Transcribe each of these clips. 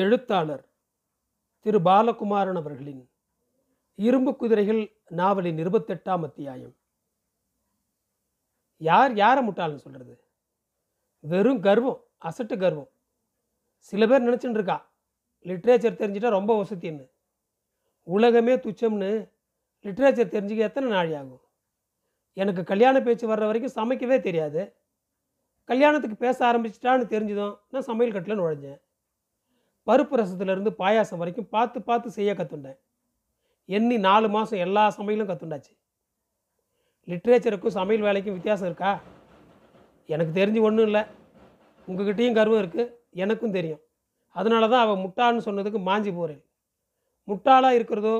எழுத்தாளர் திரு பாலகுமாரன் அவர்களின் இரும்பு குதிரைகள் நாவலின் இருபத்தெட்டாம் அத்தியாயம். யார் யாரை முட்டாள்னு சொல்கிறது வெறும் கர்வம் அசட்டு கர்வம். சில பேர் நினச்சிட்டு இருக்கா லிட்ரேச்சர் தெரிஞ்சிட்டா ரொம்ப வசதின்னு. உலகமே துச்சம்னு லிட்ரேச்சர் தெரிஞ்சுக்க எத்தனை நாழி ஆகும்? எனக்கு கல்யாண பேச்சு வர்ற வரைக்கும் சமைக்கவே தெரியாது. கல்யாணத்துக்கு பேச ஆரம்பிச்சிட்டான்னு தெரிஞ்சதும் நான் சமையல் கட்டில் நுழைஞ்சேன் பருப்பு ரசத்துலேருந்து பாயாசம் வரைக்கும் பார்த்து பார்த்து செய்ய கற்றுண்டேன் எண்ணி நாலு மாதம் எல்லா சமையலும் கற்றுண்டாச்சு லிட்ரேச்சருக்கும் சமையல் வேலைக்கும் வித்தியாசம் இருக்கா? எனக்கு தெரிஞ்சு ஒன்றும் இல்லை. உங்ககிட்டயும் கர்வம் இருக்குது எனக்கும் தெரியும். அதனால தான் அவள் முட்டான்னு சொன்னதுக்கு மாஞ்சி போகிறேன் முட்டாளாக இருக்கிறதோ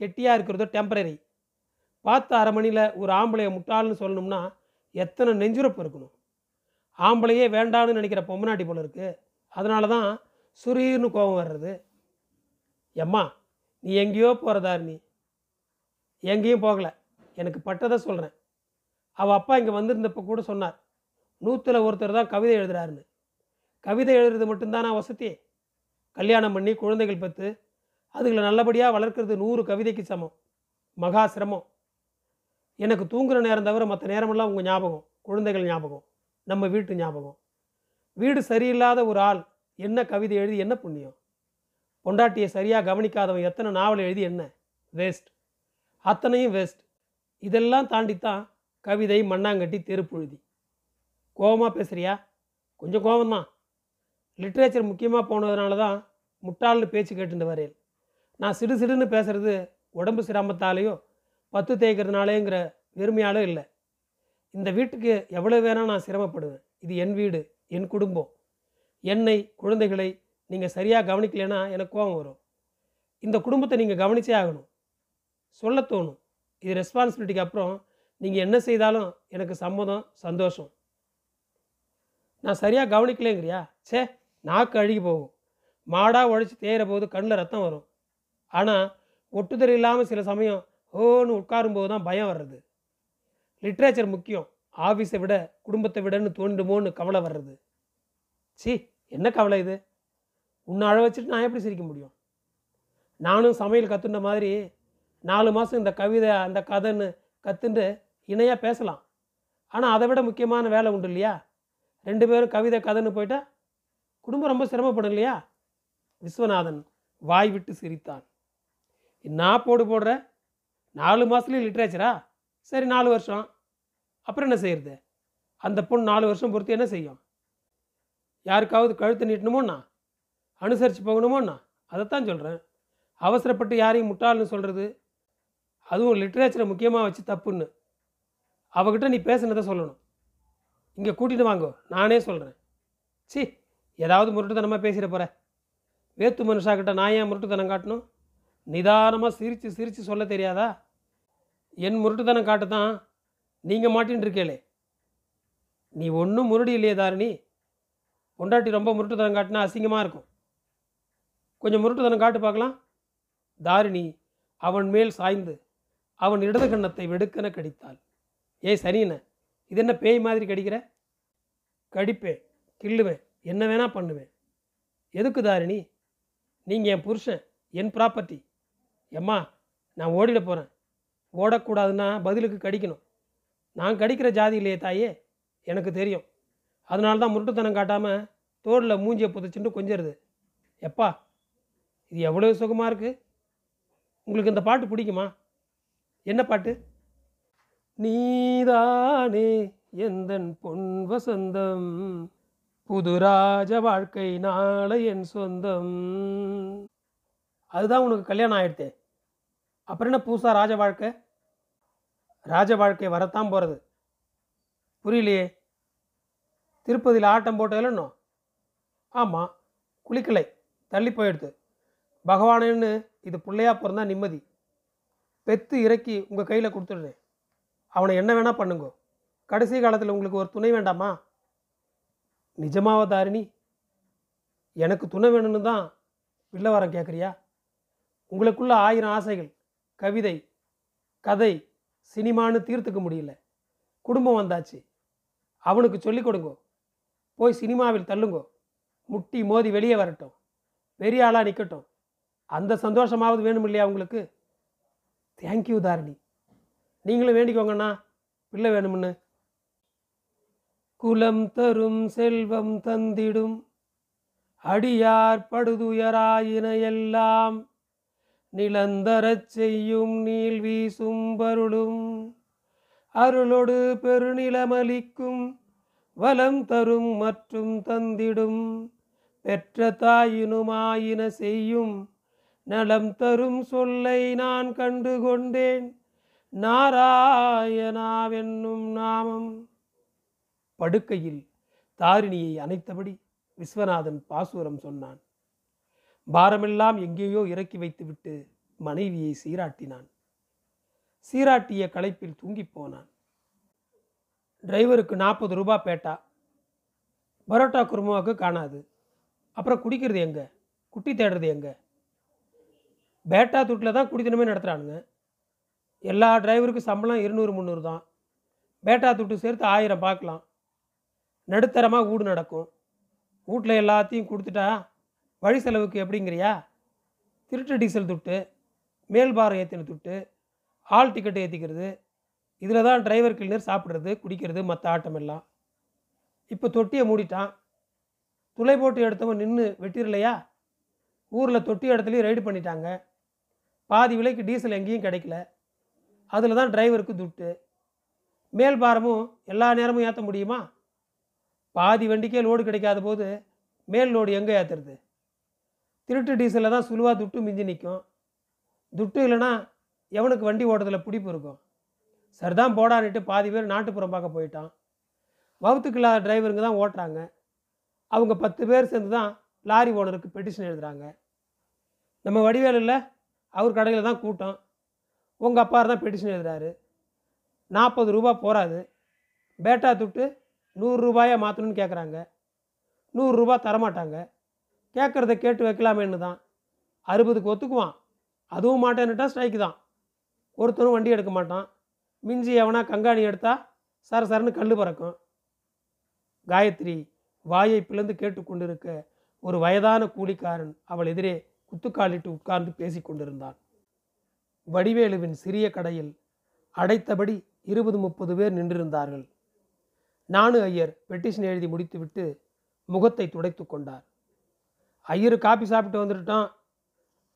கெட்டியாக இருக்கிறதோ டெம்பரரி பார்த்த அரை மணியில் ஒரு ஆம்பளைய முட்டாள்னு சொல்லணும்னா எத்தனை நெஞ்சுரப்பு இருக்கணும்? ஆம்பளையே வேண்டான்னு நினைக்கிற பொம்மநாட்டி போல இருக்குது அதனால தான் சுரீர்னு கோபம் வர்றது. எம்மா நீ எங்கேயோ போகிறதாரு நீ எங்கேயும் போகலை. எனக்கு பட்டதை சொல்கிறேன் அவள் அப்பா இங்கே வந்திருந்தப்போ கூட சொன்னார். நூற்றில் ஒருத்தர் தான் கவிதை எழுதுறாருன்னு. கவிதை எழுதுறது மட்டும்தானா வசதி? கல்யாணம் பண்ணி குழந்தைகள் பத்து. அதுகளை நல்லபடியாக வளர்க்குறது நூறு கவிதைக்கு சமம். மகா சிரமம். எனக்கு தூங்குகிற நேரம் தவிர மற்ற நேரமெல்லாம் உங்கள் ஞாபகம். குழந்தைகள் ஞாபகம். நம்ம வீட்டு ஞாபகம். வீடு சரியில்லாத ஒரு ஆள். என்ன கவிதை எழுதி என்ன புண்ணியம்? பொண்டாட்டியை சரியாக கவனிக்காதவன் எத்தனை நாவல் எழுதி என்ன? வேஸ்ட் அத்தனையும் வேஸ்ட் இதெல்லாம் தாண்டித்தான் கவிதை மண்ணாங்கட்டி தெருப்புழுதி. கோபமாக பேசுகிறியா கொஞ்சம் கோபம்தான் லிட்ரேச்சர் முக்கியமாக போனதுனால தான் முட்டாள்னு பேச்சு கேட்டுட்டு வரேன். நான் சிடு சிடுன்னு பேசுகிறது உடம்பு சிரமத்தாலேயோ பத்து தேய்க்கிறதுனாலேங்கிற வெறுமையாலோ இல்லை. இந்த வீட்டுக்கு எவ்வளோ வேணால் நான் சிரமப்படுவேன். இது என் வீடு என் குடும்பம். என்னை குழந்தைகளை நீங்கள் சரியாக கவனிக்கலைன்னா எனக்கு கோபம் வரும். இந்த குடும்பத்தை நீங்கள் கவனிச்சே ஆகணும். சொல்ல தோணும். இது ரெஸ்பான்சிபிலிட்டிக்கு அப்புறம் நீங்கள் என்ன செய்தாலும் எனக்கு சம்மதம் சந்தோஷம். நான் சரியாக கவனிக்கலேங்கிறியா? சே நாக்கு அழுகி போகும். மாடாக உழைச்சி தேயிற போது கண்ணில் ரத்தம் வரும். ஆனால் ஒட்டுதல் இல்லாமல் சில சமயம் ஓன்னு உட்காரும்போது தான் பயம் வர்றது. லிட்ரேச்சர் முக்கியம். ஆஃபீஸை விட குடும்பத்தை விடன்னு தோண்டுமோன்னு கவலை வர்றது. சி என்ன கவலை இது? உன்னை அழ வச்சுட்டு நான் எப்படி சிரிக்க முடியும்? நானும் சமையல் கற்றுன மாதிரி நாலு மாதம் இந்த கவிதை அந்த கதைன்னு கற்றுண்டு இணையாக பேசலாம். ஆனால் அதை விட முக்கியமான வேலை உண்டு இல்லையா? ரெண்டு பேரும் கவிதை கதைன்னு போயிட்டா குடும்பம் ரொம்ப சிரமப்படும் இல்லையா? விஸ்வநாதன் வாய் விட்டு சிரித்தான். நான் போடு போடுற? நாலு மாதத்துலேயும் லிட்ரேச்சரா? சரி நாலு வருஷம். அப்புறம் என்ன செய்யறது? அந்த பொண்ணு நாலு வருஷம் பொறுத்து என்ன செய்யும்? யாருக்காவது கழுத்து நீட்டணுமோண்ணா? அனுசரித்து போகணுமோண்ணா? அதைத்தான் சொல்கிறேன் அவசரப்பட்டு யாரையும் முட்டாள்னு சொல்கிறது அதுவும் லிட்ரேச்சரை முக்கியமாக வச்சு தப்புன்னு. அவகிட்ட நீ பேசுனதை சொல்லணும். இங்கே கூட்டிகிட்டு வாங்கோ நானே சொல்கிறேன் சி ஏதாவது முரட்டுத்தனமாக பேசிட போகிற வேத்து மனுஷாக்கிட்ட நான் ஏன் முரட்டுத்தனம் காட்டணும்? நிதானமாக சிரித்து சிரித்து சொல்ல தெரியாதா? என் முரட்டுத்தனம் காட்டு தான் நீங்கள் மாட்டின்னு இருக்கேளே நீ ஒன்றும் முரடி இல்லையே தாரணி. பொண்டாட்டி ரொம்ப முருட்டுத்தனம் காட்டினா அசிங்கமாக இருக்கும். கொஞ்சம் முருட்டுத்தனம் காட்டு பார்க்கலாம். தாரிணி அவன் மேல் சாய்ந்து அவன் இடது கன்னத்தை வெடுக்கென கடித்தாள். ஏய் சரிண்ண இது என்ன பேய் மாதிரி கடிக்கிற? கடிப்பேன் கிள்ளுவேன் என்ன வேணால் பண்ணுவேன் எதுக்கு தாரிணி? நீங்கள் என் புருஷன் என் ப்ராப்பர்ட்டி எம்மா நான் ஓடிட போகிறேன் ஓடக்கூடாதுன்னா பதிலுக்கு கடிக்கணும். நான் கடிக்கிற ஜாதி இல்லையே தாயே எனக்கு தெரியும். அதனால தான் முரட்டுத்தனம் காட்டாமல் தோளில் மூஞ்சியை புதைச்சுட்டு கொஞ்சிருது எப்பா இது எவ்வளோ சுகமாக இருக்குது உங்களுக்கு இந்த பாட்டு பிடிக்குமா? என்ன பாட்டு? நீதானே எந்தன் பொன் வசந்தம் புது ராஜ வாழ்க்கை நாளை என் சொந்தம். அதுதான் உனக்கு கல்யாணம் ஆயிடுத்தே. அப்புறம் என்ன புதுசா ராஜ வாழ்க்கை? ராஜ வாழ்க்கை வரத்தான் போகிறது புரியலையே? திருப்பதியில் ஆட்டம் போட்ட போட்டதில்லைன்னோ ஆமாம் குளிக்கலை தள்ளி போயிடுது. பகவானுன்னு இது பிள்ளையா பிறந்தா நிம்மதி. பெத்து இறக்கி உங்கள் கையில் கொடுத்துடுறேன். அவனை என்ன வேணால் பண்ணுங்க. கடைசி காலத்தில் உங்களுக்கு ஒரு துணை வேண்டாமா? நிஜமாவா தாரிணி? எனக்கு துணை வேணும்னு தான் வில்லவரம் கேட்குறியா உங்களுக்குள்ள ஆயிரம் ஆசைகள் கவிதை கதை சினிமான்னு தீர்த்துக்க முடியல. குடும்பம் வந்தாச்சு. அவனுக்கு சொல்லிக் கொடுங்கோ. போய் சினிமாவில் தள்ளுங்கோ. முட்டி மோதி வெளியே வரட்டும். பெரிய ஆளாக நிற்கட்டும் அந்த சந்தோஷமாவது வேணும் இல்லையா உங்களுக்கு? Thank you Dharani. நீங்களும் வேண்டிக்கோங்கண்ணா. பிள்ளை வேணும்னு. குலம் தரும் செல்வம் தந்திடும். அடியார் படுதுயராயின எல்லாம். நிலந்தரச் செய்யும் நீள் வீசும் பருளும் அருளொடு பெருநிலமளிக்கும். வலம் தரும் மற்றும் தந்திடும். பெற்ற தாயினுமாயின செய்யும். நலம் தரும் சொல்லை நான் கண்டு கொண்டேன் நாராயணாவென்னும் நாமம். படுக்கையில் தாரிணியை அணைத்தபடி விஸ்வநாதன் பாசுரம் சொன்னான். பாரமெல்லாம் எங்கேயோ இறக்கி வைத்துவிட்டு மனைவியை சீராட்டினான். சீராட்டிய களைப்பில் தூங்கிப் போனான். டிரைவருக்கு நாற்பது ரூபாய் பேட்டா. பரோட்டா குருமாவுக்கு காணாது. அப்புறம் குடிக்கிறது எங்க? குட்டி தேடுறது எங்க? பேட்டா துட்டில் தான் குடித்தனமே நடத்துகிறானுங்க எல்லா டிரைவருக்கும் சம்பளம் இருநூறு முந்நூறு தான். பேட்டா துட்டு சேர்த்து ஆயிரம் பார்க்கலாம். நடுத்தரமாக வீடு நடக்கும். வீட்டில் எல்லாத்தையும் கொடுத்துட்டா வழி செலவுக்கு எப்படிங்கிறியா? திருட்டு டீசல் துட்டு மேல்பாரம் ஏற்றின துட்டு ஹால் டிக்கெட் ஏற்றிக்கிறது இதில் தான் டிரைவர் கிளீனர் சாப்பிட்றது குடிக்கிறது மற்ற ஆட்டம் எல்லாம். இப்போ தொட்டியை மூடிட்டான். துளை போட்டு எடுத்தவன் நின்று வெட்டிடலையா? ஊரில் தொட்டி இடத்துலையும் ரைடு பண்ணிட்டாங்க. பாதி விலைக்கு டீசல் எங்கேயும் கிடைக்கல. அதில் தான் டிரைவருக்கு துட்டு. மேல் பாரமும் எல்லா நேரமும் ஏற்ற முடியுமா? பாதி வண்டிக்கே லோடு கிடைக்காத போது மேல் லோடு எங்கே ஏற்றுறது திருட்டு டீசலில் தான் சுழுவாக துட்டு மிஞ்சி நிற்கும். துட்டு இல்லைன்னா எவனுக்கு வண்டி ஓட்டத்தில் பிடிப்பு இருக்கும்? சரிதான் போடான்னுட்டு பாதி பேர் நாட்டுப்புறம் பார்க்க போயிட்டான். வகுத்துக்கு இல்லாத டிரைவருங்க தான் ஓட்டுறாங்க. அவங்க பத்து பேர் சேர்ந்து தான் லாரி ஓனருக்கு பெட்டிஷன் எழுதுகிறாங்க நம்ம வடிவேலில் அவர் கடையில் தான் கூட்டம். உங்கள் அப்பா தான் பெட்டிஷன் எழுதுறாரு. நாற்பது ரூபா போகாது பேட்டா துட்டு நூறுரூபாயை மாற்றணும்னு கேட்குறாங்க நூறுரூபா தரமாட்டாங்க. கேட்குறத கேட்டு வைக்கலாமேன்னு தான். அறுபதுக்கு ஒத்துக்குவான். அதுவும் மாட்டேன்னுட்டா ஸ்ட்ரைக்கு தான். ஒருத்தரும் வண்டி எடுக்க மாட்டான். மிஞ்சி எவனா கங்காணி எடுத்தா சர சரன்னு கல் பறக்கும். காயத்ரி வாயை பிளந்து கேட்டுக்கொண்டிருக்க ஒரு வயதான கூலிக்காரன் அவள் எதிரே குத்துக்காலிட்டு உட்கார்ந்து பேசி கொண்டிருந்தான். வடிவேலுவின் சிறிய கடையில் அடைத்தபடி இருபது முப்பது பேர் நின்றிருந்தார்கள். நானு ஐயர் பெட்டிஷன் எழுதி முடித்துவிட்டு முகத்தை துடைத்து கொண்டார். ஐயர் காப்பி சாப்பிட்டு வந்துட்டோம்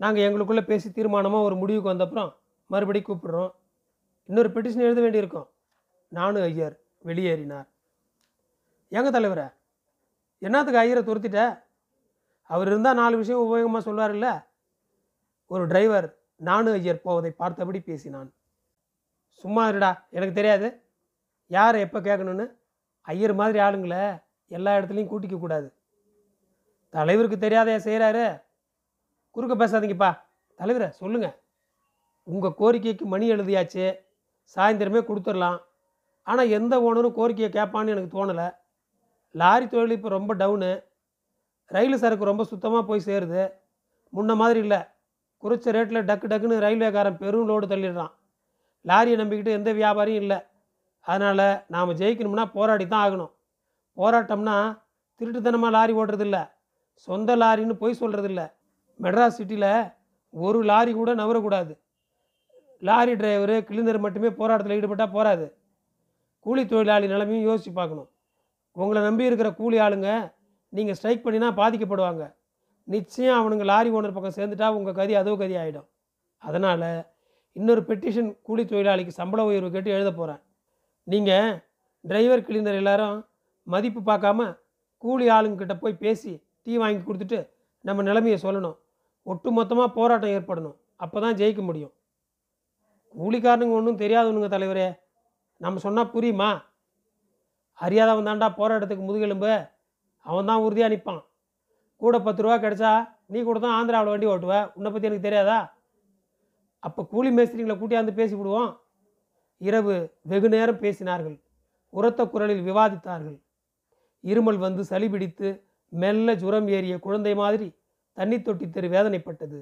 நாங்கள் எங்களுக்குள்ளே பேசி தீர்மானமாக ஒரு முடிவுக்கு வந்தப்புறம் மறுபடி கூப்பிடுறோம். இன்னொரு பெட்டிஷன் எழுத வேண்டியிருக்கோம். நானு ஐயர் வெளியேறினார். ஏங்க தலைவரே என்னத்துக்கு ஐயரை துரத்திட்ட? அவர் இருந்தால் நாலு விஷயம் உபயோகமாக சொல்வார்ல ஒரு டிரைவர் நானு ஐயர் போவதை பார்த்தபடி பேசினான். சும்மா இருடா எனக்கு தெரியாது. யாரை எப்போ கேட்கணுன்னு ஐயர் மாதிரி ஆளுங்களை எல்லா இடத்துலையும் கூட்டிக்க கூடாது. தலைவருக்கு தெரியாத செய்கிறாரு குறுக்க பேசாதீங்கப்பா. தலைவரை சொல்லுங்கள் உங்கள் கோரிக்கைக்கு மணி எழுதியாச்சு. சாயந்தரமே கொடுத்துடலாம். ஆனால் எந்த ஓனரும் கோரிக்கையை கேட்பான்னு எனக்கு தோணலை. லாரி தொழில் இப்போ ரொம்ப டவுனு. ரயில் சரக்கு ரொம்ப சுத்தமாக போய் சேருது. முன்ன மாதிரி இல்லை. குறைச்ச ரேட்டில் டக்கு டக்குன்னு ரயில்வேக்காரன் பெரும் லோடு தள்ளிடுறான். லாரியை நம்பிக்கிட்டு எந்த வியாபாரியும் இல்லை. அதனால் நாம் ஜெயிக்கணும்னா போராடி தான் ஆகணும். போராட்டம்னா திருட்டுத்தனமாக லாரி ஓட்டுறதில்ல. சொந்த லாரின்னு பொய் சொல்கிறதில்ல மெட்ராஸ் சிட்டியில் ஒரு லாரி கூட நவரக்கூடாது. லாரி டிரைவரு கிளீனர் மட்டுமே போராட்டத்தில் ஈடுபட்டால் போராது கூலி தொழிலாளி நிலைமையும் யோசித்து பார்க்கணும். உங்களை நம்பி இருக்கிற கூலி ஆளுங்க நீங்கள் ஸ்ட்ரைக் பண்ணினா பாதிக்கப்படுவாங்க. நிச்சயம் அவனுங்க லாரி ஓனர் பக்கம் சேர்ந்துட்டா உங்கள் கதி அதோ கதி ஆகிடும் அதனால் இன்னொரு பெட்டிஷன் கூலி தொழிலாளிக்கு சம்பள உயர்வு கேட்டு எழுத போகிறேன் நீங்கள் டிரைவர் கிளீனர் எல்லாரும் மதிப்பு பார்க்காம கூலி ஆளுங்கிட்ட போய் பேசி டீ வாங்கி கொடுத்துட்டு நம்ம நிலைமையை சொல்லணும். ஒட்டு மொத்தமாக போராட்டம் ஏற்படணும். அப்போ தான் ஜெயிக்க முடியும். கூலிக்காரனுங்க ஒன்றும் தெரியாதவனுங்க தலைவரே. நம்ம சொன்னால் புரியுமா? அறியாதவன் தாண்டா போராட்டத்துக்கு முதுகெலும்பு. அவன் தான் உறுதியாக நிற்பான் கூட பத்து ரூபா கிடைச்சா நீ கூட தான் ஆந்திராவில் வண்டி ஓட்டுவ. உன்னை பற்றி எனக்கு தெரியாதா? அப்போ கூலி மேஸ்திரிங்களை கூட்டியாந்து பேசிவிடுவோம். இரவு வெகு நேரம் பேசினார்கள். உரத்த குரலில் விவாதித்தார்கள். இருமல் வந்து சளி பிடித்து மெல்ல ஜுரம் ஏறிய குழந்தை மாதிரி தண்ணி தொட்டி தெரு வேதனைப்பட்டது.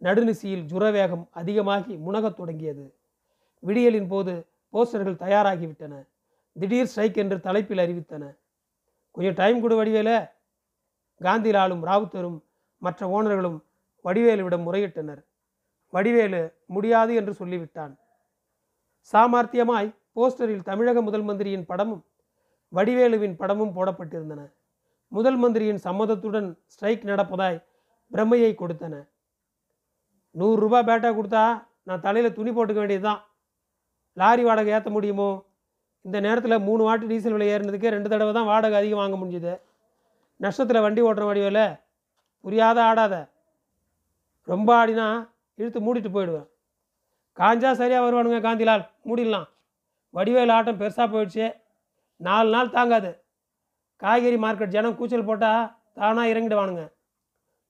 நடுநிசியில் ஜுரவேகம் அதிகமாகி முனகத் தொடங்கியது. விடியலின் போது போஸ்டர்கள் தயாராகிவிட்டன. திடீர் ஸ்ட்ரைக் என்று தலைப்பில் அறிவித்தன. கொஞ்சம் டைம் கொடு வடிவேல. காந்திலாலும் ராவுத்தரும் மற்ற ஓனர்களும் வடிவேலுவிடம் முறையிட்டனர். வடிவேலு முடியாது என்று சொல்லிவிட்டான். சாமர்த்தியமாய் போஸ்டரில் தமிழக முதல் மந்திரியின் படமும் வடிவேலுவின் படமும் போடப்பட்டிருந்தன. முதல் மந்திரியின் சம்மதத்துடன் ஸ்ட்ரைக் நடப்பதாய் பிரம்மையை கொடுத்தன. நூறுரூபா பேட்டா கொடுத்தா நான் தலையில் துணி போட்டுக்க வேண்டியதுதான். லாரி வாடகை ஏற்ற முடியுமோ? இந்த நேரத்தில் மூணு வாட்டு டீசல் விலை ஏறினதுக்கே ரெண்டு தடவை தான் வாடகை அதிகம் வாங்க முடிஞ்சுது. நஷ்டத்தில் வண்டி ஓட்டுற வடிவேல புரியாத ஆடாத. ரொம்ப ஆடினா இழுத்து மூடிட்டு போயிடுவேன். காஞ்சா சரியாக வருவானுங்க காந்திலால். மூடிடலாம். வடிவேல் ஆட்டம் பெருசாக போயிடுச்சு. நாலு நாள் தாங்காது. காய்கறி மார்க்கெட் ஜனம் கூச்சல் போட்டால் தானாக இறங்கிடுவானுங்க.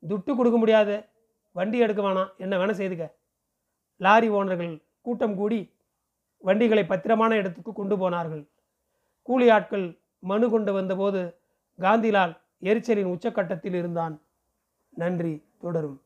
துட்டு கொடுக்க முடியாது. வண்டி எடுக்க வேணாம். என்ன வேணால் செய்துக்க. லாரி ஓனர்கள் கூட்டம் கூடி வண்டிகளை பத்திரமான இடத்துக்கு கொண்டு போனார்கள். கூலி ஆட்கள் மனு கொண்டு வந்தபோது காந்திலால் எரிச்சலின் உச்சக்கட்டத்தில் இருந்தான். நன்றி. தொடரும்.